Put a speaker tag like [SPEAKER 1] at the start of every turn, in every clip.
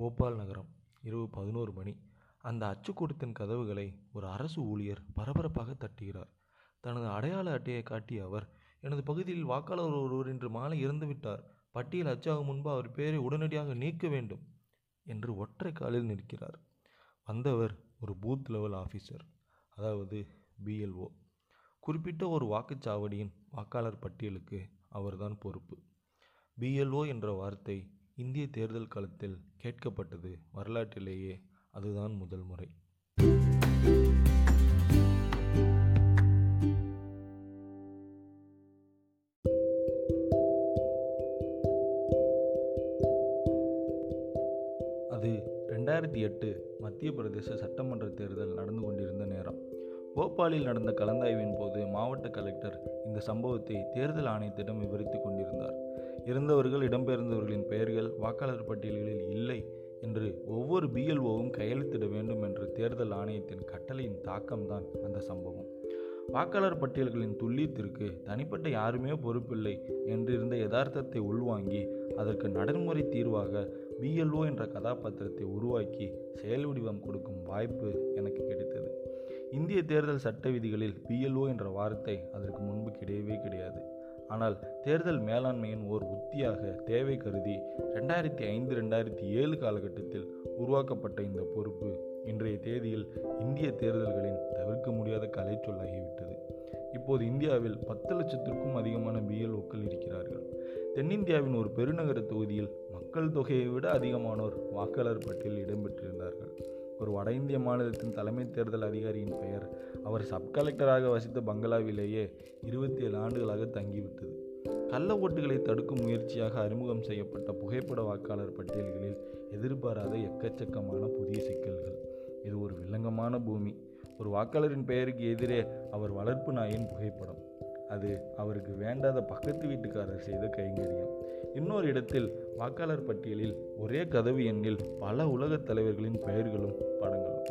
[SPEAKER 1] போபால் நகரம் இரவு பதினோரு மணி. அந்த அச்சுக்கூடத்தின் கதவுகளை ஒரு அரசு ஊழியர் பரபரப்பாக தட்டுகிறார். தனது அடையாள அட்டையை காட்டிய அவர் எனது பகுதியில் வாக்காளர் ஒருவர் இன்று மாலை இறந்துவிட்டார் பட்டியல் அச்சாகும் முன்பு அவர் பெயரை உடனடியாக நீக்க வேண்டும் என்று ஒற்றை காலில் நிற்கிறார். வந்தவர் ஒரு பூத் லெவல் ஆஃபீஸர் அதாவது பிஎல்ஓ குறிப்பிட்ட ஒரு வாக்குச்சாவடியின் வாக்காளர் பட்டியலுக்கு அவர்தான் பொறுப்பு. பிஎல்ஓ என்ற வார்த்தை இந்திய தேர்தல் காலத்தில் கேட்கப்பட்டது வரலாற்றிலேயே அதுதான் முதல் முறை. அது ரெண்டாயிரத்தி எட்டு மத்திய பிரதேச சட்டமன்ற தேர்தல் நடந்து கொண்டிருந்த நேரம். போபாலில் நடந்த கலந்தாய்வின் போது மாவட்ட கலெக்டர் இந்த சம்பவத்தை தேர்தல் ஆணையத்திடம் விவரித்து கொண்டிருந்தார். இறந்தவர்கள் இடம்பெயர்ந்தவர்களின் பெயர்கள் வாக்காளர் பட்டியல்களில் இல்லை என்று ஒவ்வொரு பிஎல்ஓவும் கையெழுத்திட வேண்டும் என்ற தேர்தல் ஆணையத்தின் கட்டளையின் தாக்கம்தான் அந்த சம்பவம். வாக்காளர் பட்டியல்களின் துல்லியத்திற்கு தனிப்பட்ட யாருமே பொறுப்பில்லை என்றிருந்த யதார்த்தத்தை உள்வாங்கி அதற்கு நடைமுறை தீர்வாக பிஎல்ஓ என்ற கதாபாத்திரத்தை உருவாக்கி செயல் வடிவம் கொடுக்கும் வாய்ப்பு எனக்கு கிடைத்தது. இந்திய தேர்தல் சட்ட விதிகளில் பிஎல்ஓ என்ற வார்த்தை அதற்கு முன்பு கிடையவே கிடையாது. ஆனால் தேர்தல் மேலாண்மையின் ஓர் உத்தியாக தேவை கருதி ரெண்டாயிரத்தி ஐந்து ரெண்டாயிரத்தி ஏழு காலகட்டத்தில் உருவாக்கப்பட்ட இந்த பொறுப்பு இன்றைய தேதியில் இந்திய தேர்தல்களின் தவிர்க்க முடியாத கலை சொல்லாகிவிட்டது இப்போது இந்தியாவில் பத்து லட்சத்திற்கும் அதிகமான பிஎல்ஓக்கள் இருக்கிறார்கள். தென்னிந்தியாவின் ஒரு பெருநகர தொகுதியில் மக்கள் தொகையை விட அதிகமானோர் வாக்காளர் பட்டியலில் இடம்பெற்றிருந்தார்கள். ஒரு வட இந்திய மாநிலத்தின் தலைமை தேர்தல் அதிகாரியின் பெயர் அவர் சப் கலெக்டராக வசித்த பங்களாவிலேயே இருபத்தி ஏழு ஆண்டுகளாக தங்கிவிட்டது. கள்ள ஓட்டுகளை தடுக்கும் முயற்சியாக அறிமுகம் செய்யப்பட்ட புகைப்பட வாக்காளர் பட்டியல்களில் எதிர்பாராத எக்கச்சக்கமான புதிய சிக்கல்கள். இது ஒரு வில்லங்கமான பூமி. ஒரு வாக்காளரின் பெயருக்கு எதிரே அவர் வளர்ப்பு நாயின் புகைப்படம். அது அவருக்கு வேண்டாத பக்கத்து வீட்டுக்காரர் செய்த கைங்கரியம். இன்னொரு இடத்தில் வாக்காளர் பட்டியலில் ஒரே கதவு எண்ணில் பல உலகத் தலைவர்களின் பெயர்களும் படங்களும்.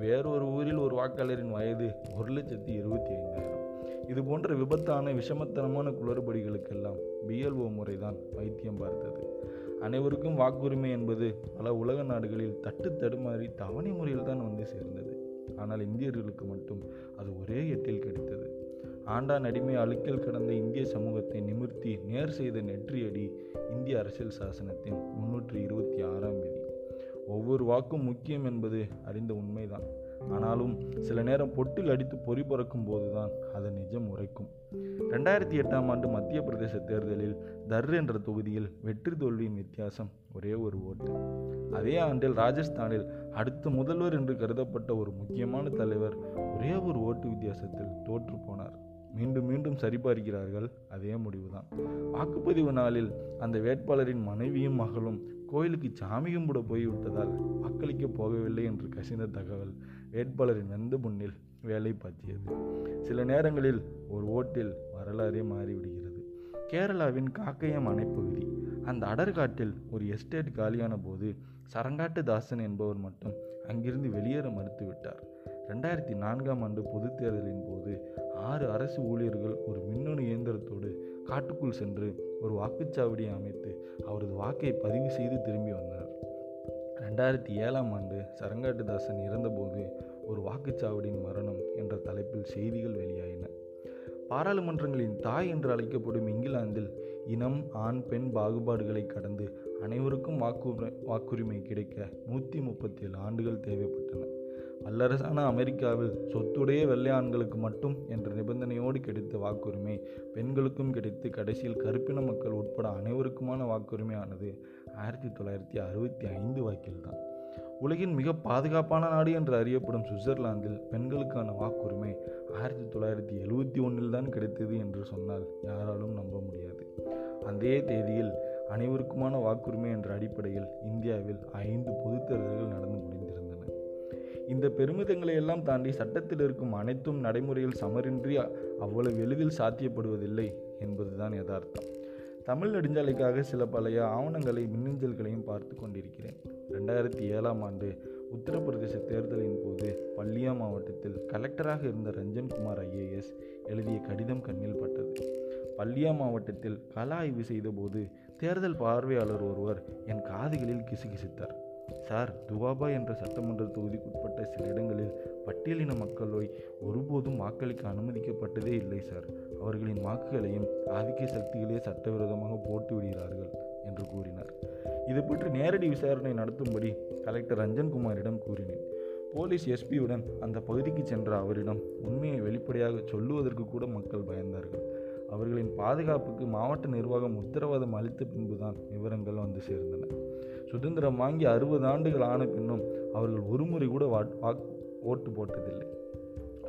[SPEAKER 1] வேறொரு ஊரில் ஒரு வாக்காளரின் வயது ஒரு லட்சத்தி இருபத்தி ஐந்தாயிரம். இது போன்ற விபத்தான விஷமத்தனமான குளறுபடிகளுக்கெல்லாம் பிஎல்ஓ முறைதான் வைத்தியம் பார்த்தது. அனைவருக்கும் வாக்குரிமை என்பது பல உலக நாடுகளில் தட்டு தடுமாறி தவணை முறையில் தான் வந்து சேர்ந்தது. ஆனால் இந்தியர்களுக்கு மட்டும் அது ஒரே எட்டில் கிடைத்தது. ஆண்டான் அடிமை அழுக்கில் கடந்த இந்திய சமூகத்தை நிமிர்த்தி நேர் செய்த நெற்றியடி இந்திய அரசியல் சாசனத்தின் முன்னூற்றி இருபத்தி ஆறாம் விதி. ஒவ்வொரு வாக்கும் முக்கியம் என்பது அறிந்த உண்மைதான். ஆனாலும் சில நேரம் பொட்டில் அடித்து பொறி பறக்கும் போதுதான் அது நிஜம் உரைக்கும். ரெண்டாயிரத்தி எட்டாம் ஆண்டு மத்திய பிரதேச தேர்தலில் தர் என்ற தொகுதியில் வெற்றி தோல்வியின் வித்தியாசம் ஒரே ஒரு ஓட்டு. அதே ஆண்டில் ராஜஸ்தானில் அடுத்த முதல்வர் என்று கருதப்பட்ட ஒரு முக்கியமான தலைவர் ஒரே ஒரு ஓட்டு வித்தியாசத்தில் தோற்று போனார். மீண்டும் மீண்டும் சரிபார்க்கிறார்கள். அதே முடிவுதான். வாக்குப்பதிவு நாளில் அந்த வேட்பாளரின் மனைவியும் மகளும் கோயிலுக்கு சாமி கும்பிட போய்விட்டதால் வாக்களிக்க போகவில்லை என்று கசிந்த தகவல் வேட்பாளரின் வெந்த புண்ணில் வேலை பார்த்தியது சில நேரங்களில் ஒரு ஓட்டில் வரலாறே மாறிவிடுகிறது. கேரளாவின் காக்கையம் அணைப்பகுதி. அந்த அடர்காட்டில் ஒரு எஸ்டேட் காலியான போது சரங்காட்டு தாசன் என்பவர் மட்டும் அங்கிருந்து வெளியேற மறுத்துவிட்டார். ரெண்டாயிரத்தி நான்காம் ஆண்டு பொதுத் தேர்தலின் போது ஆறு அரசு ஊழியர்கள் ஒரு மின்னணு இயந்திரத்தோடு காட்டுக்குள் சென்று ஒரு வாக்குச்சாவடியை அமைத்து அவரது வாக்கை பதிவு செய்து திரும்பி வந்தார். ரெண்டாயிரத்தி ஏழாம் ஆண்டு சரங்காட்டுதாசன் இறந்தபோது ஒரு வாக்குச்சாவடியின் மரணம் என்ற தலைப்பில் செய்திகள் வெளியாயின. பாராளுமன்றங்களின் தாய் என்று அழைக்கப்படும் இங்கிலாந்தில் இனம் ஆண் பெண் பாகுபாடுகளை கடந்து அனைவருக்கும் வாக்குரிமை வாக்குரிமை கிடைக்க நூற்றி முப்பத்தி ஏழு ஆண்டுகள் தேவைப்பட்டன. வல்லரசான அமெரிக்காவில் சொத்துடைய வெள்ளை ஆண்களுக்கு மட்டும் என்ற நிபந்தனையோடு கிடைத்த வாக்குரிமை பெண்களுக்கும் கிடைத்து கடைசியில் கருப்பின மக்கள் உட்பட அனைவருக்குமான வாக்குரிமையானது ஆயிரத்தி தொள்ளாயிரத்தி அறுபத்தி ஐந்து வாக்கில்தான். உலகின் மிக பாதுகாப்பான நாடு என்று அறியப்படும் சுவிட்சர்லாந்தில் பெண்களுக்கான வாக்குரிமை ஆயிரத்தி தொள்ளாயிரத்தி எழுவத்தி ஒன்றில் தான் கிடைத்தது என்று சொன்னால் யாராலும் நம்ப முடியாது. அதே தேதியில் அனைவருக்குமான வாக்குரிமை என்ற அடிப்படையில் இந்தியாவில் ஐந்து பொதுத் தேர்தல்கள் நடந்து முடிந்தது. இந்த பெருமிதங்களை எல்லாம் தாண்டி சட்டத்தில் இருக்கும் அனைத்தும் நடைமுறையில் சமரின்றி அவ்வளவு எளிதில் சாத்தியப்படுவதில்லை என்பதுதான் யதார்த்தம். தமிழ் நெடுஞ்சாலைக்காக சில பழைய ஆவணங்களை மின்னஞ்சல்களையும் பார்த்து கொண்டிருக்கிறேன். ரெண்டாயிரத்தி ஏழாம் ஆண்டு உத்தரப்பிரதேச தேர்தலின் போது பல்லியா மாவட்டத்தில் கலெக்டராக இருந்த ரஞ்சன்குமார் ஐஏஎஸ் எழுதிய கடிதம் கண்ணில் பட்டது. பல்லியா மாவட்டத்தில் கள ஆய்வு செய்தபோது தேர்தல் பார்வையாளர் ஒருவர் என் காதுகளில் கிசுகிசுத்தார். சார் துவாபா என்ற சட்டமன்ற தொகுதிக்குட்பட்ட சில இடங்களில் பட்டியலின மக்களோய் ஒருபோதும் வாக்களிக்க அனுமதிக்கப்பட்டதே இல்லை சார். அவர்களின் வாக்குகளையும் ஆதிக்க சக்திகளே சட்டவிரோதமாக போட்டு விடுகிறார்கள் என்று கூறினார். இது பற்றி நேரடி விசாரணை நடத்தும்படி கலெக்டர் ரஞ்சன்குமாரிடம் கூறினேன். போலீஸ் எஸ்பியுடன் அந்த பகுதிக்கு சென்ற அவரிடம் உண்மையை வெளிப்படையாக சொல்லுவதற்கு கூட மக்கள் பயந்தார்கள். அவர்களின் பாதுகாப்புக்கு மாவட்ட நிர்வாகம் உத்தரவாதம் அளித்த பின்புதான் விவரங்கள் வந்து சேர்ந்தன. சுதந்திரம் வாங்கி அறுபது ஆண்டுகள் ஆன பின்னும் அவர்கள் ஒருமுறை கூட வா ஓட்டு போட்டதில்லை.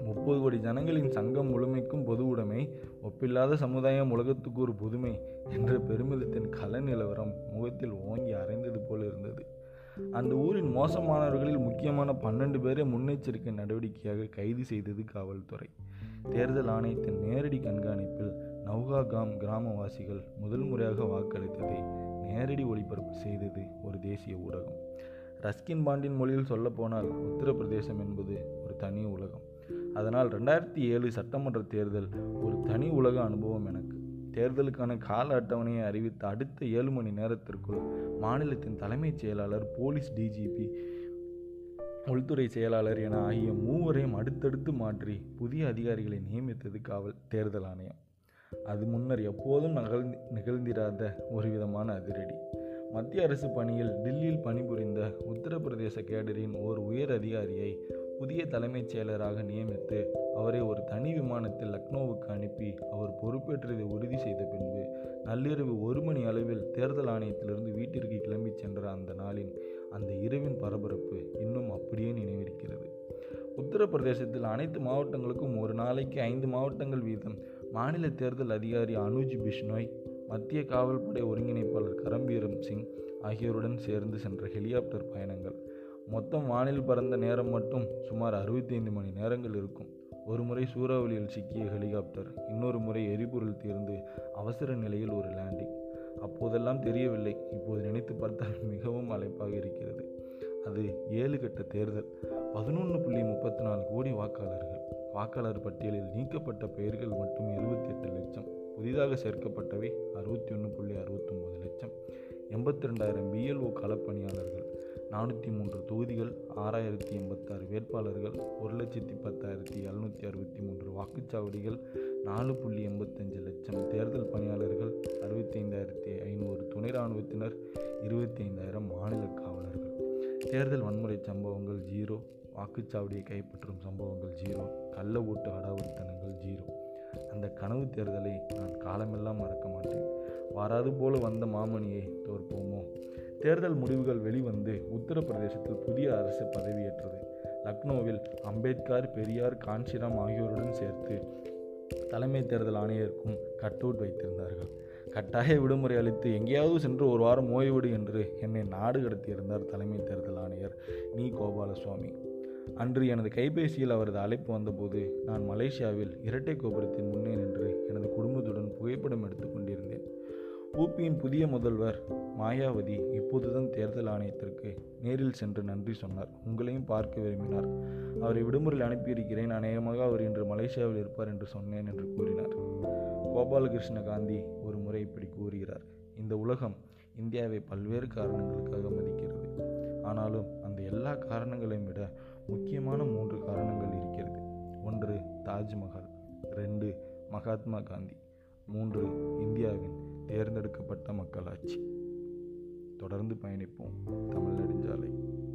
[SPEAKER 1] முப்பது கோடி ஜனங்களின் சங்கம் முழுமைக்கும் பொது உடைமை ஒப்பில்லாத சமுதாயம் உலகத்துக்கு ஒரு புதுமை என்ற பெருமிதத்தின் கல நிலவரம் முகத்தில் ஓங்கி அரைந்தது போல் இருந்தது. அந்த ஊரின் மோசமானவர்களில் முக்கியமான பன்னெண்டு பேரை முன்னெச்சரிக்கை நடவடிக்கையாக கைது செய்தது காவல்துறை. தேர்தல் ஆணையத்தின் நேரடி கண்காணிப்பில் நவ்காகாம் கிராமவாசிகள் முதல் முறையாக வாக்களித்ததை நேரடி ஒளிபரப்பு செய்தது ஒரு தேசிய ஊடகம். ரஸ்கின் பாண்டின் மொழியில் சொல்லப்போனால் உத்தரப்பிரதேசம் என்பது ஒரு தனி உலகம். அதனால் ரெண்டாயிரத்தி ஏழு சட்டமன்ற தேர்தல் ஒரு தனி உலக அனுபவம் எனக்கு. தேர்தலுக்கான கால அட்டவணையை அறிவித்த அடுத்த ஏழு மணி நேரத்திற்குள் மாநிலத்தின் தலைமைச் செயலாளர் போலீஸ் டிஜிபி உள்துறை செயலாளர் என ஆகிய மூவரையும் அடுத்தடுத்து மாற்றி புதிய அதிகாரிகளை நியமித்தது காவல் தேர்தல் ஆணையம். அது முன்னர் எப்போதும் நகழ் நிகழ்ந்திராத ஒரு விதமான அதிரடி. மத்திய அரசு பணியில் டில்லியில் பணிபுரிந்த உத்தரப்பிரதேச கேடரின் ஓர் உயர் அதிகாரியை புதிய தலைமைச் செயலராக நியமித்து அவரை ஒரு தனி விமானத்தில் லக்னோவுக்கு அனுப்பி அவர் பொறுப்பேற்றதை உறுதி செய்த பின்பு நள்ளிரவு ஒரு மணி அளவில் தேர்தல் ஆணையத்திலிருந்து வீட்டிற்கு கிளம்பி சென்ற அந்த நாளின் அந்த இரவின் பரபரப்பு இன்னும் அப்படியே நினைவிருக்கிறது. உத்தரப்பிரதேசத்தில் அனைத்து மாவட்டங்களுக்கும் ஒரு நாளைக்கு ஐந்து மாவட்டங்கள் வீதம் மாநில தேர்தல் அதிகாரி அனுஜ் பிஷ்னோய் மத்திய காவல்படை ஒருங்கிணைப்பாளர் கரம்பீரம் சிங் ஆகியோருடன் சேர்ந்து சென்ற ஹெலிகாப்டர் பயணங்கள். மொத்தம் வானில் பறந்த நேரம் மட்டும் சுமார் அறுபத்தைந்து மணி நேரங்கள் இருக்கும். ஒரு முறை சூறாவளியில் சிக்கிய ஹெலிகாப்டர் இன்னொரு முறை எரிபொருள் தீர்ந்து அவசர நிலையில் ஒரு லேண்டிங் அப்போதெல்லாம் தெரியவில்லை. இப்போது நினைத்து பார்த்தால் மிகவும் அழைப்பாக இருக்கிறது. அது ஏழு கட்ட தேர்தல். பதினொன்று புள்ளி முப்பத்தி நாலு கோடி வாக்காளர்கள். வாக்காளர் பட்டியலில் நீக்கப்பட்ட பெயர்கள் மட்டும் இருபத்தி எட்டு லட்சம் புதிதாக சேர்க்கப்பட்டவை அறுபத்தி ஒன்று புள்ளி அறுபத்தொம்போது லட்சம் எண்பத்தி ரெண்டாயிரம் பிஎல்ஓ களப்பணியாளர்கள் நானூற்றி மூன்று தொகுதிகள் ஆறாயிரத்தி எண்பத்தாறு வேட்பாளர்கள் ஒரு லட்சத்தி பத்தாயிரத்தி எழுநூற்றி அறுபத்தி மூன்று வாக்குச்சாவடிகள் நாலு புள்ளி எண்பத்தஞ்சு லட்சம் தேர்தல் பணியாளர்கள் அறுபத்தைந்தாயிரத்தி ஐநூறு துணை இராணுவத்தினர் இருபத்தி ஐந்தாயிரம் மாநில காவலர்கள். தேர்தல் வன்முறை சம்பவங்கள் ஜீரோ வாக்குச்சாவடியை கைப்பற்றும் சம்பவங்கள் ஜீரோ கள்ள ஓட்டு அடாவடித்தனங்கள் ஜீரோ. அந்த கனவு தேர்தலை நான் காலமெல்லாம் மறக்க மாட்டேன். வராது போல வந்த மாமணியை தோற்போமோ? தேர்தல் முடிவுகள் வெளிவந்து உத்தரப்பிரதேசத்தில் புதிய அரசு பதவியேற்றது. லக்னோவில் அம்பேத்கர் பெரியார் காஞ்சிராம் ஆகியோருடன் சேர்த்து தலைமை தேர்தல் ஆணையருக்கும் கட் அவுட் வைத்திருந்தார்கள். கட்டாய விடுமுறை அளித்து எங்கேயாவது சென்று ஒரு வாரம் ஓய்விடு என்று என்னை நாடு கடத்தியிருந்தார் தலைமை தேர்தல் ஆணையர் நீ கோபாலசுவாமி. அன்று எனது கைபேசியில் அவரது அழைப்பு வந்தபோது நான் மலேசியாவில் இரட்டை கோபுரத்தின் முன்னே நின்று எனது குடும்பத்துடன் புகைப்படம் எடுத்துக் கொண்டிருந்தேன். ஊபியின் புதிய முதல்வர் மாயாவதி இப்போதுதான் தேர்தல் ஆணையத்திற்கு நேரில் சென்று நன்றி சொன்னார். உங்களையும் பார்க்க விரும்பினார். அவரை விடுமுறையில் அனுப்பியிருக்கிறேன். அநேகமாக அவர் இன்று மலேசியாவில் இருப்பார் என்று சொன்னேன் என்று கூறினார். கோபாலகிருஷ்ண காந்தி ஒரு முறை இப்படி கூறுகிறார். இந்த உலகம் இந்தியாவை பல்வேறு காரணங்களுக்காக மதிக்கிறது. ஆனாலும் அந்த எல்லா காரணங்களையும் விட முக்கியமான மூன்று காரணங்கள் இருக்கிறது. ஒன்று தாஜ்மஹால். ரெண்டு மகாத்மா காந்தி. மூன்று இந்தியாவின் தேர்ந்தெடுக்கப்பட்ட மக்களாட்சி. தொடர்ந்து பயணிப்போம்.